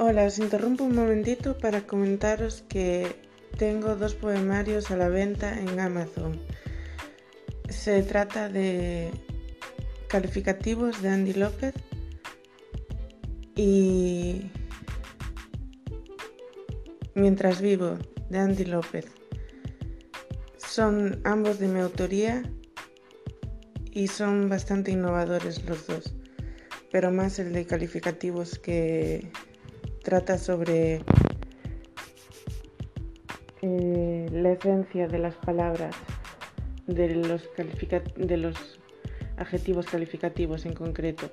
Hola, os interrumpo un momentito para comentaros que tengo dos poemarios a la venta en Amazon. Se trata de calificativos de Andy López y Mientras vivo de Andy López. Son ambos de mi autoría y son bastante innovadores los dos, pero más el de calificativos que trata sobre eh, la esencia de las palabras, de los, de los adjetivos calificativos en concreto.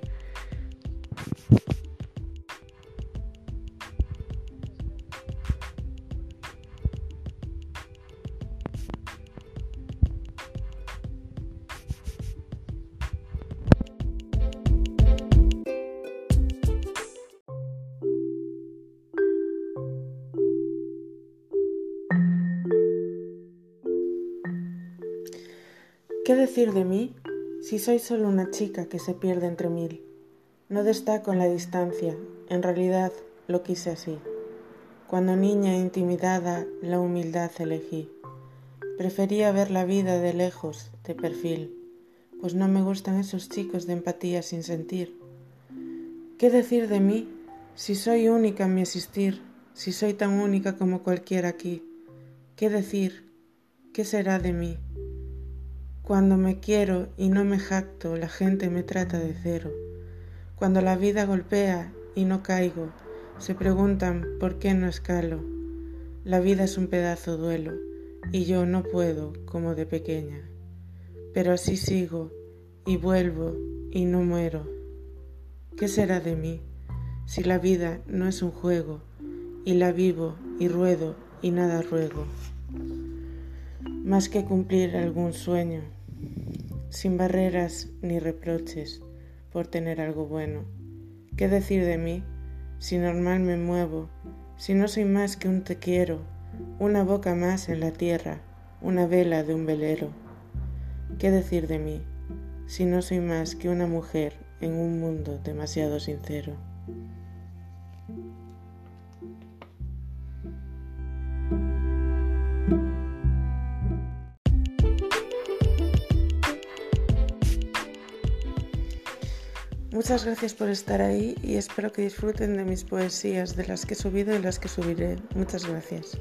¿Qué decir de mí si soy solo una chica que se pierde entre mil? No destaco en la distancia, en realidad lo quise así. Cuando niña intimidada la humildad elegí. Prefería ver la vida de lejos, de perfil, pues no me gustan esos chicos de empatía sin sentir. ¿Qué decir de mí si soy única en mi existir, si soy tan única como cualquiera aquí? ¿Qué decir? ¿Qué será de mí? Cuando me quiero y no me jacto, la gente me trata de cero. Cuando la vida golpea y no caigo, se preguntan por qué no escalo. La vida es un pedazo duelo y yo no puedo como de pequeña. Pero así sigo y vuelvo y no muero. ¿Qué será de mí si la vida no es un juego y la vivo y ruedo y nada ruego? Más que cumplir algún sueño, sin barreras ni reproches por tener algo bueno. ¿Qué decir de mí si normal me muevo, si no soy más que un te quiero, una boca más en la tierra, una vela de un velero? ¿Qué decir de mí si no soy más que una mujer en un mundo demasiado sincero? Muchas gracias por estar ahí y espero que disfruten de mis poesías, de las que he subido y las que subiré. Muchas gracias.